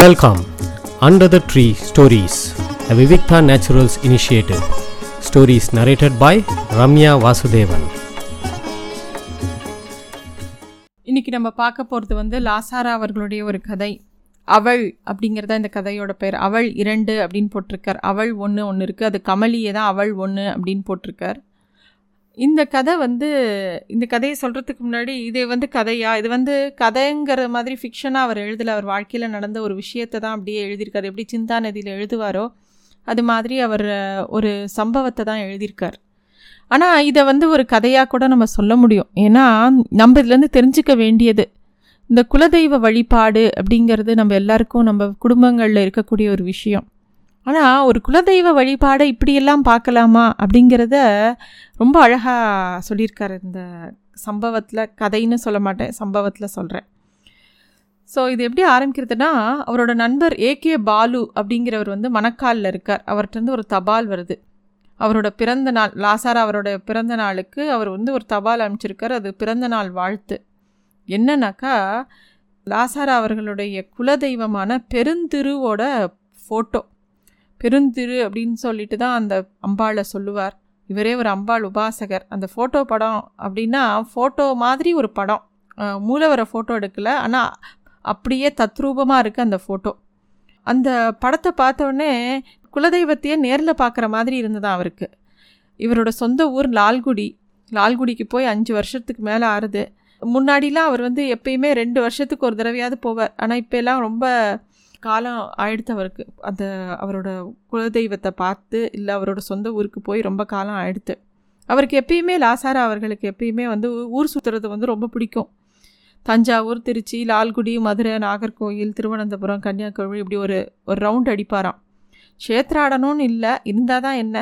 Welcome under the tree stories a Vivikta Naturals initiative stories narrated by Ramya Vasudevan இன்னைக்கு நம்ம பார்க்க போகிறது வந்து லாசாரா அவர்களுடைய ஒரு கதை. அவள் அப்படிங்கிறத இந்த கதையோட பேர் அவள் இரண்டு அப்படின்னு போட்டிருக்கார். அவள் ஒன்று ஒன்று இருக்குது அது கமலியை தான் அவள் ஒன்று அப்படின்னு போட்டிருக்கார். இந்த கதை வந்து இந்த கதையை சொல்கிறதுக்கு முன்னாடி இது வந்து கதையா? இது வந்து கதைங்கிற மாதிரி ஃபிக்ஷனாக அவர் எழுதலை. அவர் வாழ்க்கையில் நடந்த ஒரு விஷயத்தை தான் அப்படியே எழுதியிருக்காரு. எப்படி சிந்தா நதியில் எழுதுவாரோ அது மாதிரி அவர் ஒரு சம்பவத்தை தான் எழுதியிருக்கார். ஆனால் இதை வந்து ஒரு கதையாக கூட நம்ம சொல்ல முடியும். ஏன்னா நம்ம இதுலேருந்து தெரிஞ்சுக்க வேண்டியது இந்த குலதெய்வ வழிபாடு அப்படிங்கிறது நம்ம எல்லாருக்கும் நம்ம குடும்பங்களில் இருக்கக்கூடிய ஒரு விஷயம். ஆனால் ஒரு குலதெய்வ வழிபாடை இப்படியெல்லாம் பார்க்கலாமா அப்படிங்கிறத ரொம்ப அழகாக சொல்லியிருக்காரு. இந்த சம்பவத்தில் கதைன்னு சொல்ல மாட்டேன் சம்பவத்தில் சொல்கிறேன் ஸோ இது எப்படி ஆரம்பிக்கிறதுனா அவரோட நண்பர் ஏகே பாலு அப்படிங்கிறவர் வந்து மணக்காலில் இருக்கார். அவர்கிட்ட இருந்து ஒரு தபால் வருது. அவரோட பிறந்த நாள் லாசாரா அவரோட பிறந்த நாளுக்கு அவர் வந்து ஒரு தபால் அனுப்பிச்சிருக்கார். அது பிறந்த நாள் வாழ்த்து. என்னன்னாக்கா லாசாரா அவர்களுடைய குலதெய்வமான பெருந்திருவோட ஃபோட்டோ பெருந்திரு அப்படின்னு சொல்லிட்டு தான் அந்த அம்பாளை சொல்லுவார். இவரே ஒரு அம்பாள் உபாசகர். அந்த ஃபோட்டோ படம் அப்படின்னா ஃபோட்டோ மாதிரி ஒரு படம். மூலவரை ஃபோட்டோ எடுக்கல. ஆனால் அப்படியே தத்ரூபமாக இருக்குது அந்த ஃபோட்டோ அந்த படத்தை பார்த்தோடனே குலதெய்வத்தையே நேரில் பார்க்குற மாதிரி இருந்ததான் அவருக்கு. இவரோட சொந்த ஊர் லால்குடி. லால்குடிக்கு போய் அஞ்சு வருஷத்துக்கு மேலே ஆறுது. முன்னாடிலாம் அவர் வந்து எப்பயுமே ரெண்டு வருஷத்துக்கு ஒரு தடவையாவது போவார். ஆனால் இப்போ எல்லாம் ரொம்ப காலம் ஆயிடுத்து அவருக்கு அந்த அவரோட குலதெய்வத்தை பார்த்து இல்லை அவரோட சொந்த ஊருக்கு போய் ரொம்ப காலம் ஆயிடுத்து. அவருக்கு எப்பயுமே லாசாரா அவர்களுக்கு எப்பயுமே வந்து ஊர் சுற்றுறது வந்து ரொம்ப பிடிக்கும். தஞ்சாவூர் திருச்சி லால்குடி மதுரை நாகர்கோயில் திருவனந்தபுரம் கன்னியாகுமரி இப்படி ஒரு ஒரு ரவுண்ட் அடிப்பாராம். க்ஷேத்ராடணும்னு இல்லை இருந்தால் தான் என்ன?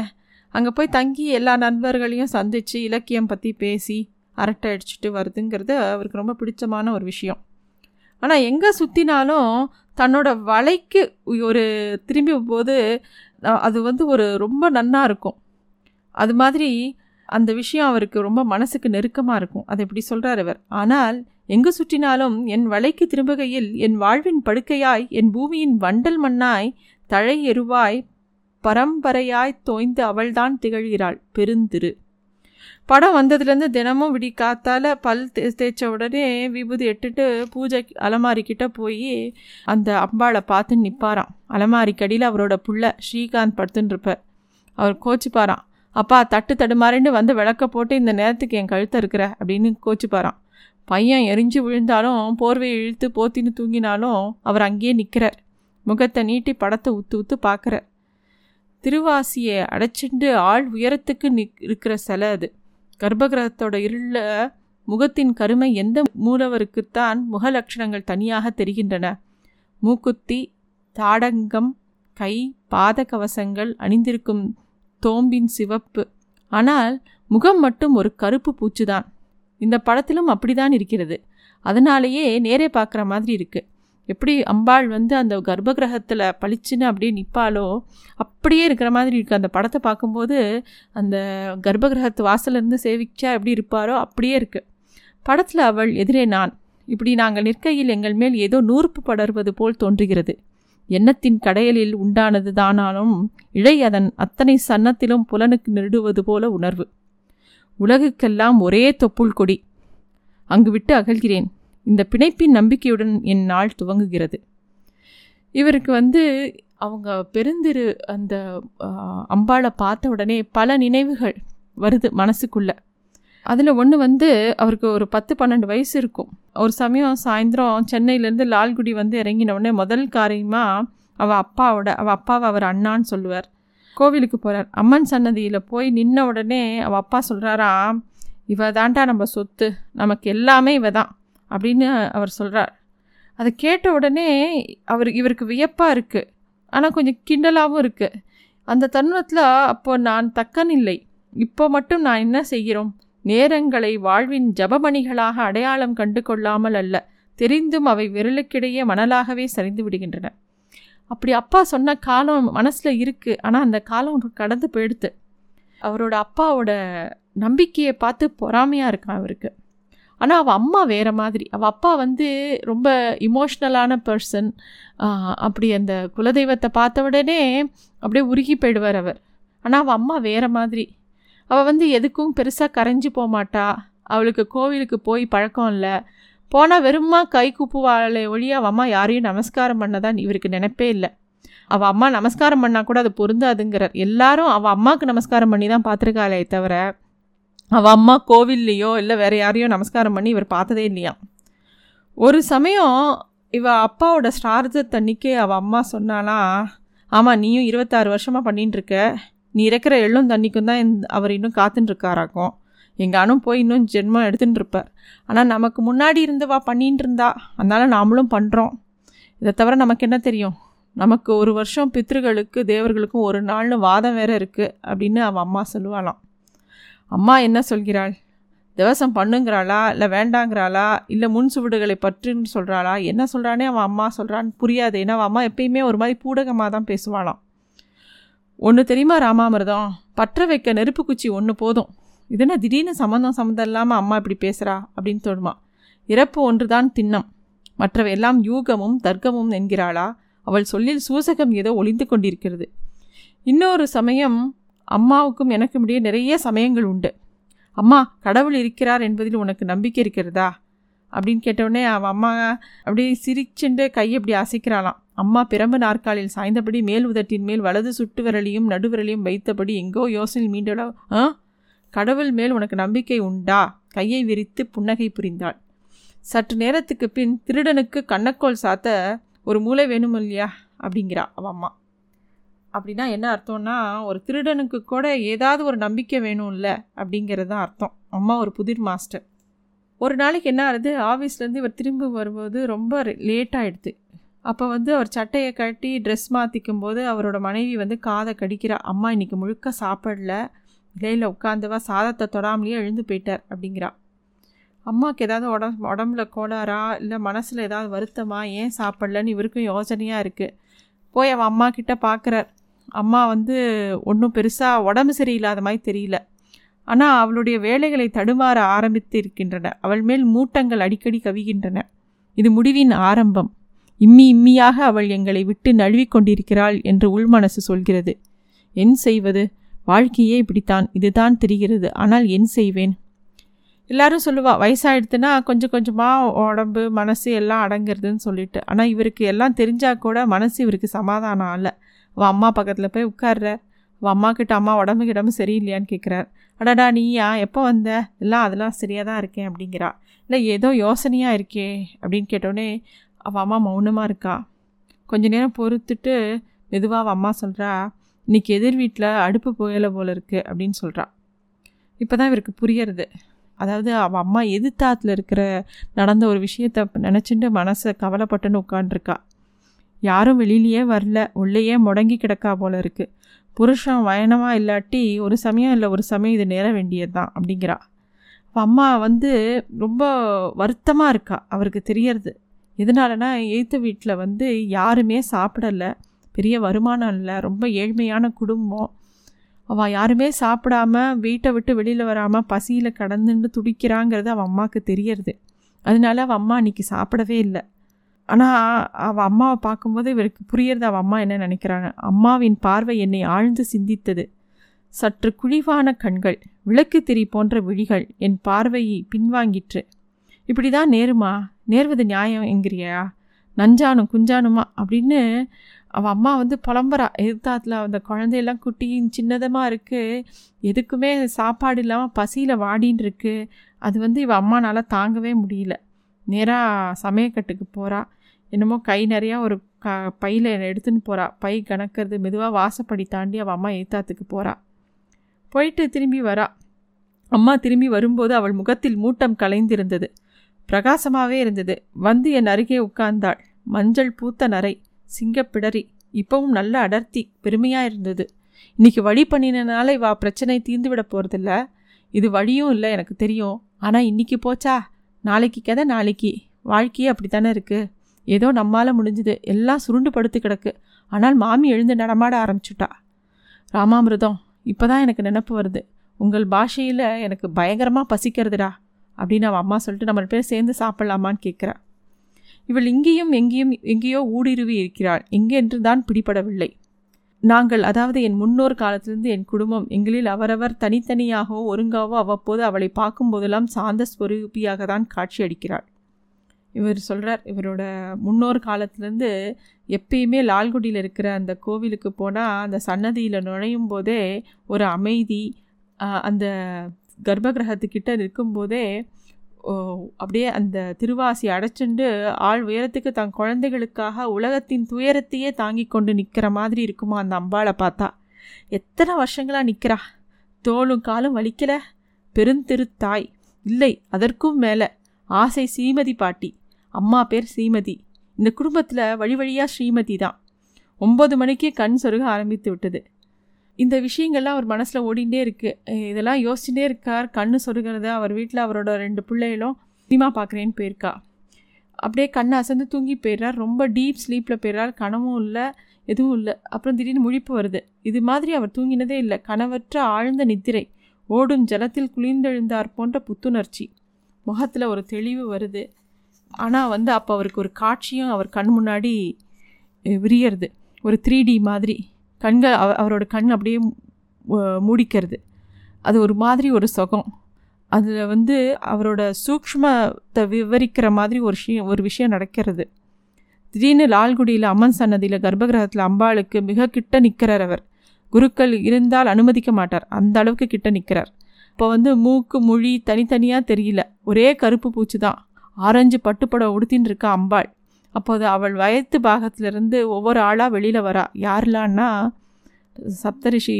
அங்கே போய் தங்கி எல்லா நண்பர்களையும் சந்தித்து இலக்கியம் பற்றி பேசி அரட்டை அடிச்சுட்டு வருதுங்கிறது அவருக்கு ரொம்ப பிடிச்சமான ஒரு விஷயம். ஆனால் எங்கே சுற்றினாலும் தன்னோட வலைக்கு ஒரு திரும்பி போது அது வந்து ஒரு ரொம்ப நன்னாக இருக்கும். அது மாதிரி அந்த விஷயம் அவருக்கு ரொம்ப மனசுக்கு நெருக்கமாக இருக்கும். அதை இப்படி சொல்கிறார் அவர். ஆனால் எங்கு சுற்றினாலும் என் வலைக்கு திரும்புகையில் என் வாழ்வின் படுக்கையாய் என் பூமியின் வண்டல் மண்ணாய் தழை எருவாய் பரம்பரையாய் தோய்ந்து அவள்தான் திகழ்கிறாள். பெருந்திரு. படம் வந்ததுலேருந்து தினமும் விடி காத்தால் பல் தே தேய்ச்ச உடனே விபூதி எட்டுட்டு பூஜை அலமாரிக்கிட்ட போய் அந்த அம்பாளை பார்த்து நிற்பாராம் அலமாரிக்கடியில் அவரோட புள்ள ஸ்ரீகாந்த் படுத்துன்னு இருப்பார் அவர் கோச்சிப்பாராம். அப்பா தட்டு தடுமாறின்னு வந்து விளக்க போட்டு இந்த நேரத்துக்கு என் கழுத்தை இருக்கிற அப்படின்னு கோச்சிப்பாராம். பையன் எரிஞ்சு விழுந்தாலும் போர்வையை இழுத்து போத்தின்னு தூங்கினாலும் அவர் அங்கேயே நிற்கிறார் முகத்தை நீட்டி படத்தை உத்து உத்து பார்க்குறார். திருவாசியை அடைச்சிண்டு ஆள் உயரத்துக்கு நிக் இருக்கிற சிலை அது. கர்ப்பகிரகத்தோட இருள முகத்தின் கருமை எந்த மூலவருக்குத்தான் முக லட்சணங்கள் தனியாக தெரிகின்றன. மூக்குத்தி தாடங்கம் கை பாத கவசங்கள் அணிந்திருக்கும் தோம்பின் சிவப்பு. ஆனால் முகம் மட்டும் ஒரு கருப்பு பூச்சுதான். இந்த படத்திலும் அப்படிதான் இருக்கிறது. அதனாலேயே நேரே பார்க்குற மாதிரி இருக்குது எப்படி அம்பாள் வந்து அந்த கர்ப்ப கிரகத்தில் பளிச்சுன்னு அப்படியே நிற்பாலோ அப்படியே இருக்கிற மாதிரி இருக்குது அந்த படத்தை பார்க்கும்போது அந்த கர்ப்ப கிரகத்து வாசலேருந்து சேவிச்சா எப்படி இருப்பாரோ அப்படியே இருக்குது படத்தில் அவள் எதிரே நான். இப்படி நாங்கள் நிற்கையில் எங்கள் மேல் ஏதோ நூறுப்பு படர்வது போல் தோன்றுகிறது. எண்ணத்தின் கடையலில் உண்டானது தானாலும் இழை அதன் அத்தனை சன்னத்திலும் புலனுக்கு நெருடுவது போல உணர்வு. உலகுக்கெல்லாம் ஒரே தொப்புள் கொடி. அங்கு விட்டு அகழ்கிறேன் இந்த பிணைப்பின் நம்பிக்கையுடன் என் நாள் துவங்குகிறது. இவருக்கு வந்து அவங்க பெருந்திரு அந்த அம்பாளை பார்த்த உடனே பல நினைவுகள் வருது மனசுக்குள்ளே. அதில் ஒன்று வந்து அவருக்கு ஒரு பத்து பன்னெண்டு வயசு இருக்கும். ஒரு சமயம் சாயந்தரம் சென்னையிலேருந்து லால்குடி வந்து இறங்கின உடனே முதல் காரியமாக அவள் அப்பாவோட அவள் அப்பாவை அவர் அண்ணான்னு சொல்லுவார். கோவிலுக்கு போகிறார் அம்மன் சன்னதியில் போய் நின்ன உடனே அவள் அப்பா சொல்கிறாராம் இவ தான்டா நம்ம சொத்து. நமக்கு எல்லாமே இவ தான் அப்படின்னு அவர் சொல்கிறார் அதை கேட்ட உடனே அவர் இவருக்கு வியப்பாக இருக்குது ஆனால் கொஞ்சம் கிண்டலாகவும் இருக்குது அந்த தருணத்தில் அப்போ நான் தக்கன் இல்லை இப்போ மட்டும் நான் என்ன செய்கிறோம்? நேரங்களை வாழ்வின் ஜபமணிகளாக அடையாளம் கண்டு கொள்ளாமல் அல்ல தெரிந்தும் அவை விரலுக்கிடையே மணலாகவே சரிந்து விடுகின்றன. அப்படி அப்பா சொன்ன காலம் மனசில் இருக்குது ஆனால் அந்த காலம் கடந்து போயிடுத்து. அவரோட அப்பாவோட நம்பிக்கையை பார்த்து பொறாமையாக இருக்கான் அவருக்கு. ஆனால் அவள் அம்மா வேறு மாதிரி. அவள் அப்பா வந்து ரொம்ப இமோஷ்னலான பர்சன் அப்படி அந்த குலதெய்வத்தை பார்த்த உடனே அப்படியே உருகி போயிடுவார் அவர். ஆனால் அவள் அம்மா வேறு மாதிரி. அவள் வந்து எதுக்கும் பெருசாக கரைஞ்சி போக மாட்டா. அவளுக்கு கோவிலுக்கு போய் பழக்கம் இல்லை. போனால் வெறுமா கை கூப்புவாளே ஒழிய அவள் அம்மா யாரையும் நமஸ்காரம் பண்ணதான் இவருக்கு நினைப்பே இல்லை. அவள் அம்மா நமஸ்காரம் பண்ணால் கூட அது பொருந்தாதுங்கிறார். எல்லாரும் அவள் அம்மாவுக்கு நமஸ்காரம் பண்ணி தான் பார்த்துருக்காளே தவிர அவள் அம்மா கோவில்லையோ இல்லை வேறு யாரையோ நமஸ்காரம் பண்ணி இவர் பார்த்ததே இல்லையா? ஒரு சமயம் இவ அப்பாவோட ஸ்ரார்த்தன்னைக்கு அவள் அம்மா சொன்னாலாம் ஆமாம் நீயும் இருபத்தாறு வருஷமாக பண்ணிட்டுருக்க நீ இறக்குற எள்ளும் தண்ணிக்கும் தான் அவர் இன்னும் காத்துட்டுருக்காராக்கும் எங்கள் போய் இன்னும் ஜென்மம் எடுத்துகிட்டு இருப்பார். ஆனால் நமக்கு முன்னாடி இருந்தவா பண்ணின்னு இருந்தா அதனால் நாமளும் பண்ணுறோம் இதை தவிர நமக்கு என்ன தெரியும்? நமக்கு ஒரு வருஷம் பித்ருகளுக்கு தேவர்களுக்கும் ஒரு நாள்னு வாதம் வேறு இருக்குது அப்படின்னு அவன் அம்மா சொல்லுவாளாம். அம்மா என்ன சொல்கிறாள்? திவசம் பண்ணுங்கிறாளா? இல்லை வேண்டாங்கிறாளா? இல்லை முன் சுவடுகளை பற்றுன்னு சொல்கிறாளா என்ன சொல்கிறானே அவன் அம்மா சொல்கிறான்னு புரியாது. ஏன்னா அவன் அம்மா எப்பயுமே ஒரு மாதிரி பூடகமாக தான் பேசுவாளாம். ஒன்று தெரியுமா ராமாமிரதம்? பற்ற வைக்க நெருப்பு குச்சி ஒன்று போதும். இது திடீர்னு சம்மந்தம் சம்மந்தம் இல்லாமல் அம்மா இப்படி பேசுகிறா அப்படின்னு தோணுமா. இறப்பு ஒன்றுதான் திண்ணம். மற்றவை எல்லாம் யூகமும் தர்க்கமும் என்கிறாளா? அவள் சொல்லில் சூசகம் ஏதோ ஒளிந்து கொண்டிருக்கிறது. இன்னொரு சமயம் அம்மாவுக்கும் எனக்கும் இடையே நிறைய சமயங்கள் உண்டு. அம்மா கடவுள் இருக்கிறார் என்பதில் உனக்கு நம்பிக்கை இருக்கிறதா? அப்படின்னு கேட்டவுடனே அவன் அம்மா அப்படியே சிரிச்சுண்டு கையை அப்படி அசைக்கிறாளாம். அம்மா பிரம்பு நாற்காலில் சாய்ந்தபடி மேல் உதட்டின் மேல் வலது சுட்டு விரலையும் நடுவிரலையும் வைத்தபடி எங்கோ யோசனை மீண்டோட ஆ? கடவுள் மேல் உனக்கு நம்பிக்கை உண்டா? கையை விரித்து புன்னகை புரிந்தாள். சற்று நேரத்துக்கு பின் திருடனுக்கு கண்ணக்கோல் சாத்த ஒரு மூளை வேணும் இல்லையா அப்படிங்கிறா அவ அம்மா. அப்படின்னா என்ன அர்த்தம்னா ஒரு திருடனுக்கு கூட ஏதாவது ஒரு நம்பிக்கை வேணும்ல அப்படிங்கிறது தான் அர்த்தம். அம்மா ஒரு புதிர் மாஸ்டர். ஒரு நாளைக்கு என்ன ஆகுது? ஆஃபீஸ்லேருந்து இவர் திரும்பி வரும்போது ரொம்ப லேட் ஆகிடுது அப்போ வந்து அவர் சட்டையை கட்டி ட்ரெஸ் மாற்றிக்கும் போது அவரோட மனைவி வந்து காதை கடிக்கிறா. அம்மா இன்றைக்கி முழுக்க சாப்பிடல. இலையில் உட்காந்துவா சாதத்தை தொடாமலேயே எழுந்து போயிட்டார் அப்படிங்கிறா. அம்மாவுக்கு ஏதாவது உடம்பு உடம்புல கோளாறா? இல்லை மனசில் ஏதாவது வருத்தமா? ஏன் சாப்பிட்லன்னு இவருக்கும் யோசனையாக இருக்குது போய் அவன் அம்மா கிட்ட பார்க்குறார் அம்மா வந்து ஒன்றும் பெருசாக உடம்பு சரியில்லாத மாதிரி தெரியல. ஆனால் அவளுடைய வேலைகளை தடுமாற ஆரம்பித்து இருக்கின்றன. அவள் மேல் மூட்டங்கள் அடிக்கடி கவிகின்றன. இது முடிவின் ஆரம்பம். இம்மி இம்மியாக அவள் எங்களை விட்டு நழுவிக்கொண்டிருக்கிறாள் என்று உள்மனசு சொல்கிறது. என் செய்வது? வாழ்க்கையே இப்படித்தான். இதுதான் தெரிகிறது. ஆனால் என் செய்வேன்? எல்லாரும் சொல்லுவா வயசாகிடுதுன்னா கொஞ்சம் கொஞ்சமாக உடம்பு மனசு எல்லாம் அடங்குறதுன்னு சொல்லிட்டு. ஆனால் இவருக்கு எல்லாம் தெரிஞ்சால் கூட மனசு இவருக்கு சமாதானம் இல்லை அவள் அம்மா பக்கத்தில் போய் உட்கார்றார் அவள் அம்மா கிட்ட அம்மா உடம்பு கிடம்பு சரியில்லையான்னு கேட்குறார் அடடா நீயா? எப்போ வந்த? எல்லாம் அதெல்லாம் சரியாக தான் இருக்கேன் அப்படிங்கிறா. இல்லை ஏதோ யோசனையாக இருக்கே அப்படின்னு கேட்டோடனே அவள் அம்மா மௌனமாக இருக்கா. கொஞ்ச நேரம் பொறுத்துட்டு மெதுவாக அவள் அம்மா சொல்கிறா இன்றைக்கி எதிர் வீட்டில் அடுப்பு புயலை போல இருக்குது அப்படின்னு சொல்கிறா இப்போ தான் இவருக்கு புரியறது. அதாவது அவள் அம்மா எதிர்த்தாத்தில் இருக்கிற நடந்த ஒரு விஷயத்தை நினச்சிட்டு மனசை கவலைப்பட்டுன்னு உட்காண்டிருக்கா யாரும் வெளியிலேயே வரல. உள்ளேயே முடங்கி கிடக்கா போல இருக்குது புருஷன் வயனமாக இல்லாட்டி ஒரு சமயம் இல்லை ஒரு சமயம் இது நேர வேண்டியது தான் அப்படிங்கிறா அம்மா வந்து ரொம்ப வருத்தமாக இருக்கா. அவருக்கு தெரியறது. எதனாலனா எய்த்த வீட்டில் வந்து யாருமே சாப்பிடலை. பெரிய வருமானம் இல்லை. ரொம்ப ஏழ்மையான குடும்பம். அவள் யாருமே சாப்பிடாம வீட்டை விட்டு வெளியில் வராமல் பசியில் கடந்துன்னு துடிக்கிறாங்கிறது அவள் அம்மாவுக்கு தெரியறது. அதனால அவள் அம்மா அன்றைக்கி சாப்பிடவே இல்லை. ஆனால் அவள் அம்மாவை பார்க்கும்போது இவருக்கு புரியறது அவள் அம்மா என்ன நினைக்கிறாங்க? அம்மாவின் பார்வை என்னை ஆழ்ந்து சிந்தித்தது. சற்று குழிவான கண்கள் விளக்கு திரி போன்ற விழிகள் என் பார்வையை பின்வாங்கிற்று. இப்படி தான் நேருமா? நேர்வது நியாயம் என்கிறியா? நஞ்சானும் குஞ்சானுமா? அப்படின்னு அவள் அம்மா வந்து புலம்புறா. எதிர்த்தாத்தில் அந்த குழந்தையெல்லாம் குட்டியும் சின்னதமாக இருக்குது எதுக்குமே சாப்பாடு இல்லாமல் பசியில் வாடின்னு இருக்கு. அது வந்து இவள் அம்மானால் தாங்கவே முடியல. நேராக சமயக்கட்டுக்கு போகிறா என்னமோ கை நிறையா ஒரு க பையில் எடுத்துன்னு போகிறா பை கணக்கிறது மெதுவாக வாசப்படி தாண்டி அவள் அம்மா ஏத்தாத்துக்கு போகிறா போயிட்டு திரும்பி வரா. அம்மா திரும்பி வரும்போது அவள் முகத்தில் மூட்டம் கலைந்திருந்தது. பிரகாசமாகவே இருந்தது. வந்து என் அருகே உட்கார்ந்தாள். மஞ்சள் பூத்த நரை சிங்கப்பிடரி இப்பவும் நல்ல அடர்த்தி பெருமையாக இருந்தது. இன்னைக்கு வழி பண்ணினால இவா பிரச்சனை தீர்ந்து விட போகிறதில்ல இது வழியும் இல்லை எனக்கு தெரியும். ஆனால் இன்னைக்கு போச்சா? நாளைக்கு கதை நாளைக்கு. வாழ்க்கையே அப்படி தானே இருக்குது ஏதோ நம்மால் முடிஞ்சுது. எல்லாம் சுருண்டு படுத்து கிடக்கு. ஆனால் மாமி எழுந்து நடமாட ஆரம்பிச்சுட்டா. ராமாமிரதம் இப்போ தான் எனக்கு நினப்பு வருது. உங்கள் பாஷையில் எனக்கு பயங்கரமாக பசிக்கிறதுடா அப்படின்னு அவன் அம்மா சொல்லிட்டு நம்ம பேர் சேர்ந்து சாப்பிட்லாமான்னு கேட்குறா இவள் இங்கேயும் எங்கேயும் எங்கேயோ ஊடுருவி இருக்கிறாள். எங்கென்று தான் பிடிபடவில்லை. நாங்கள் அதாவது என் முன்னோர் காலத்திலிருந்து என் குடும்பம் எங்களில் அவரவர் தனித்தனியாகவோ ஒருங்காவோ அவ்வப்போது அவளை பார்க்கும்போதெல்லாம் சாந்த ஸ்வரூபியாக தான் காட்சி அடிக்கிறாள் இவர் சொல்கிறார் இவரோட முன்னோர் காலத்துலேருந்து எப்பயுமே லால்குடியில் இருக்கிற அந்த கோவிலுக்கு போனால் அந்த சன்னதியில் நுழையும் போதே ஒரு அமைதி அந்த கர்ப்பகிரகத்துக்கிட்ட நிற்கும்போதே ஓ, அப்படியே அந்த திருவாசி அடைச்சுண்டு ஆள் உயரத்துக்கு தன் குழந்தைகளுக்காக உலகத்தின் துயரத்தையே தாங்கி கொண்டு நிற்கிற மாதிரி இருக்குமா அந்த அம்பாளை பார்த்தா. எத்தனை வருஷங்களாக நிற்கிறா தோளும் காலும் வலிக்கல. பெருந்திருத்தாய். இல்லை அதற்கும் மேலே. ஆசை சீமதி பாட்டி. அம்மா பேர் ஸ்ரீமதி. இந்த குடும்பத்தில் வழி வழியாக ஸ்ரீமதி தான். ஒம்பது மணிக்கே கண் சொருக ஆரம்பித்து விட்டது. இந்த விஷயங்கள்லாம் அவர் மனசில் ஓடிண்டே இருக்குது இதெல்லாம் யோசிச்சுட்டே இருக்கார். கண் சொருகிறது அவர் வீட்டில் அவரோட ரெண்டு பிள்ளைகளும் சினிமா பார்க்குறேன்னு போயிருக்கா. அப்படியே கண்ணை அசந்து தூங்கி போயிடுறார். ரொம்ப டீப் ஸ்லீப்பில் போயிடுறார். கனவும் இல்லை எதுவும் இல்லை. அப்புறம் திடீர்னு முழிப்பு வருது. இது மாதிரி அவர் தூங்கினதே இல்லை. கனவற்ற ஆழ்ந்த நித்திரை ஓடும் ஜலத்தில் குளிர்ந்தெழுந்தார் போன்ற புத்துணர்ச்சி. முகத்தில் ஒரு தெளிவு வருது. ஆனால் வந்து அப்போ அவருக்கு ஒரு காட்சியும் அவர் கண் முன்னாடி விரியறது. ஒரு த்ரீ டி மாதிரி. கண்கள் அவ அவரோட கண் அப்படியே மூடிக்கிறது. அது ஒரு மாதிரி ஒரு சுகம். அதில் வந்து அவரோட சூக்ஷ்மத்தை விவரிக்கிற மாதிரி ஒரு விஷயம் ஒரு விஷயம் நடக்கிறது. திடீர்னு லால்குடியில் அம்மன் சன்னதியில் கர்ப்பகிரகத்தில் அம்பாளுக்கு மிக கிட்ட நிற்கிறார் அவர். குருக்கள் இருந்தால் அனுமதிக்க மாட்டார். அந்த அளவுக்கு கிட்ட நிற்கிறார் இப்போ வந்து மூக்கு மொழி தனித்தனியாக தெரியல. ஒரே கருப்பு பூச்சி தான் ஆரஞ்சு பட்டுப்படம் உடுத்தின்னு இருக்கா அம்பாள். அப்போது அவள் வயத்து பாகத்திலிருந்து ஒவ்வொரு ஆளாக வெளியில் வரா. யாரெல்லாம்னா சப்தரிஷி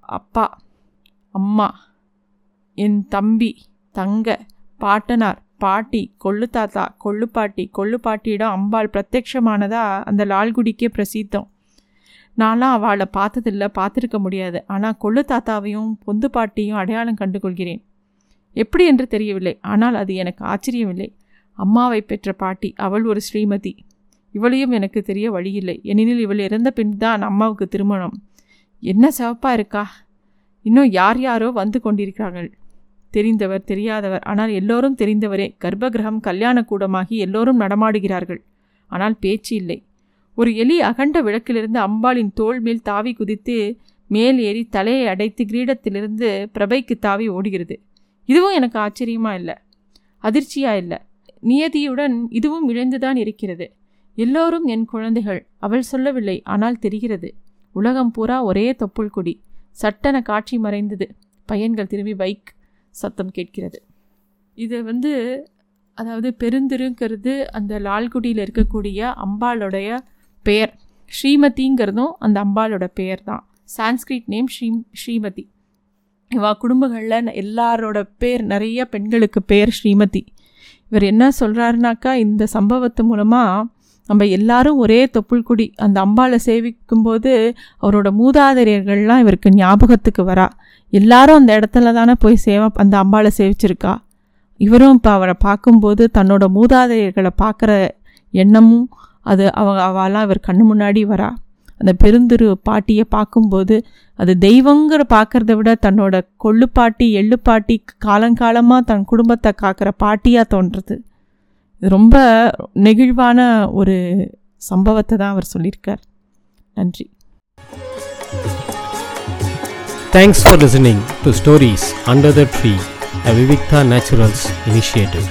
அப்பா அம்மா என் தம்பி தங்க பாட்டனார் பாட்டி கொள்ளு தாத்தா கொள்ளு பாட்டி கொள்ளு பாட்டியிடம் அம்பாள் பிரத்யக்ஷமானதா அந்த லால்குடிக்கே பிரசித்தம். நான்லாம் அவளை பார்த்ததில்ல பார்த்துருக்க முடியாது. ஆனால் கொள்ளு தாத்தாவையும் பொந்து பாட்டியும் அடையாளம் கண்டுகொள்கிறேன். எப்படி என்று தெரியவில்லை. ஆனால் அது எனக்கு ஆச்சரியமில்லை. அம்மாவை பெற்ற பாட்டி அவள் ஒரு ஸ்ரீமதி. இவளையும் எனக்கு தெரிய வழியில்லை. ஏனெனில் இவள் இறந்த பின் தான் அம்மாவுக்கு திருமணம். என்ன சிவப்பாக இருக்கா? இன்னும் யார் யாரோ வந்து கொண்டிருக்கிறார்கள். தெரிந்தவர் தெரியாதவர். ஆனால் எல்லோரும் தெரிந்தவரே. கர்ப்பகிரகம் கல்யாண கூடமாகி எல்லோரும் நடமாடுகிறார்கள். ஆனால் பேச்சு இல்லை. ஒரு எலி அகண்ட விளக்கிலிருந்து அம்பாளின் தோள் மேல் தாவி குதித்து மேல் ஏறி தலையை அடைத்து கிரீடத்திலிருந்து பிரபைக்கு தாவி ஓடுகிறது. இதுவும் எனக்கு ஆச்சரியமாக இல்லை? அதிர்ச்சியாக இல்லை? நியதியுடன் இதுவும் இழந்துதான் இருக்கிறது. எல்லோரும் என் குழந்தைகள் அவள் சொல்லவில்லை ஆனால் தெரிகிறது. உலகம் பூரா ஒரே தொப்புள் கொடி. சட்டென காட்சி மறைந்தது. பையன்கள் திரும்பி பைக் சத்தம் கேட்கிறது. இது வந்து அதாவது பெருந்திருங்கிறது அந்த லால்குடியில் இருக்கக்கூடிய அம்பாளுடைய பெயர். ஸ்ரீமதிங்கிறதும் அந்த அம்பாளோட பெயர் தான் சான்ஸ்கிரிட் நேம் ஸ்ரீ ஸ்ரீமதி. இவா குடும்பங்களில் எல்லாரோட பேர் நிறைய பெண்களுக்கு பேர் ஸ்ரீமதி. இவர் என்ன சொல்கிறாருனாக்கா இந்த சம்பவத்து மூலமாக நம்ம எல்லாரும் ஒரே தொப்புள் குடி அந்த அம்பாளை சேவிக்கும்போது அவரோட மூதாதையர்கள்லாம் இவருக்கு ஞாபகத்துக்கு வரா. எல்லாரும் அந்த இடத்துல தானே போய் சேவா அந்த அம்பாளை சேவிச்சிருக்கா. இவரும் இப்போ அவரை பார்க்கும்போது தன்னோட மூதாதையர்களை பார்க்குற எண்ணமும் அது அவ அவெல்லாம் இவர் கண்ணு முன்னாடி வரா. அந்த பெருந்திரு பாட்டியை பார்க்கும்போது அது தெய்வங்கிற பார்க்குறத விட தன்னோட கொள்ளு பாட்டி எள்ளு பாட்டி காலங்காலமாக தன் குடும்பத்தை காக்கிற பாட்டியாக தோன்றுறது. இது ரொம்ப நெகிழ்வான ஒரு சம்பவத்தை தான் அவர் சொல்லியிருக்கார். நன்றி. Thanks for listening to stories under the tree a Vivikta Naturals initiative